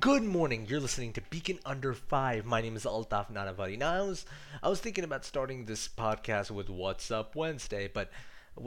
Good morning. You're listening to Beacon Under Five. My name is Altaf Nanavati. Now, I was I was thinking about starting this podcast with What's Up Wednesday, but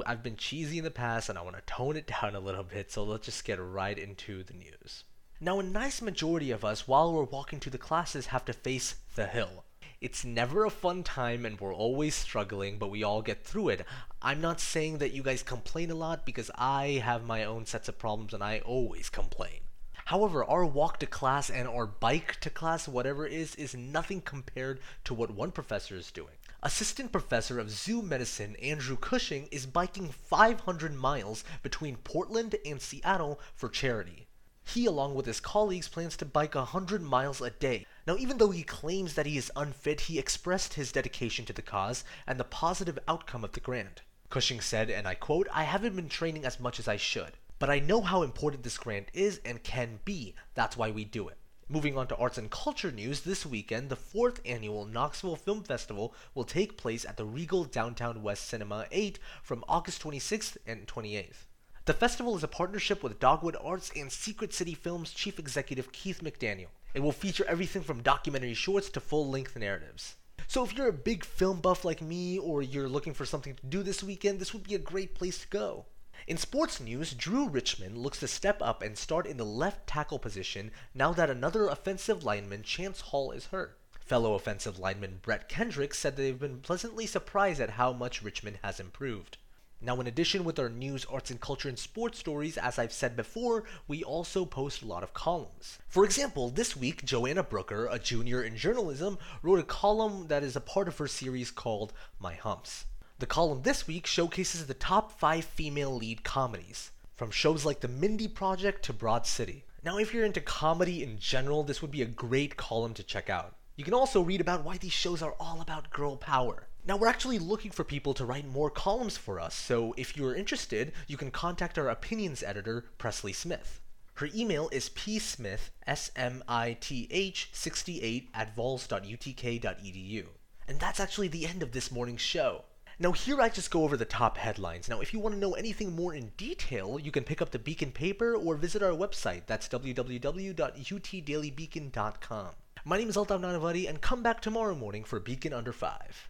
I've been cheesy in the past, and I want to tone it down a little bit. So let's just get right into the news. Now, a nice majority of us, while we're walking to the classes, have to face the hill. It's never a fun time, and we're always struggling, but we all get through it. I'm not saying that you guys complain a lot because I have my own sets of problems, and I always complain. However, our walk to class and our bike to class, whatever it is, is nothing compared to what one professor is doing. Assistant Professor of Zoo Medicine Andrew Cushing is biking 500 miles between Portland and Seattle for charity. He, along with his colleagues, plans to bike 100 miles a day. Now, even though he claims that he is unfit, he expressed his dedication to the cause and the positive outcome of the grant. Cushing said, and I quote, I haven't been training as much as I should. But I know how important this grant is and can be. That's why we do it. Moving on to arts and culture news, this weekend, the fourth annual Knoxville Film Festival will take place at the Regal Downtown West Cinema 8 from August 26th and 28th. The festival is a partnership with Dogwood Arts and Secret City Films chief executive Keith McDaniel. It will feature everything from documentary shorts to full length narratives. So if you're a big film buff like me or you're looking for something to do this weekend, this would be a great place to go. In sports news, Drew Richmond looks to step up and start in the left tackle position now that another offensive lineman, Chance Hall, is hurt. Fellow offensive lineman Brett Kendrick said they've been pleasantly surprised at how much Richmond has improved. Now, in addition with our news, arts and culture, and sports stories, as I've said before, we also post a lot of columns. For example, this week, Joanna Brooker, a junior in journalism, wrote a column that is a part of her series called My Humps. The column this week showcases the top 5 female lead comedies, from shows like The Mindy Project to Broad City. Now, if you're into comedy in general, this would be a great column to check out. You can also read about why these shows are all about girl power. Now, we're actually looking for people to write more columns for us, so if you're interested, you can contact our opinions editor, Presley Smith. Her email is psmith, S-M-I-T-H, 68 at vols.utk.edu. And that's actually the end of this morning's show. Now, here I just go over the top headlines. Now, if you want to know anything more in detail, you can pick up the Beacon paper or visit our website. That's www.utdailybeacon.com. My name is Altaf Nanavati, and come back tomorrow morning for Beacon Under 5.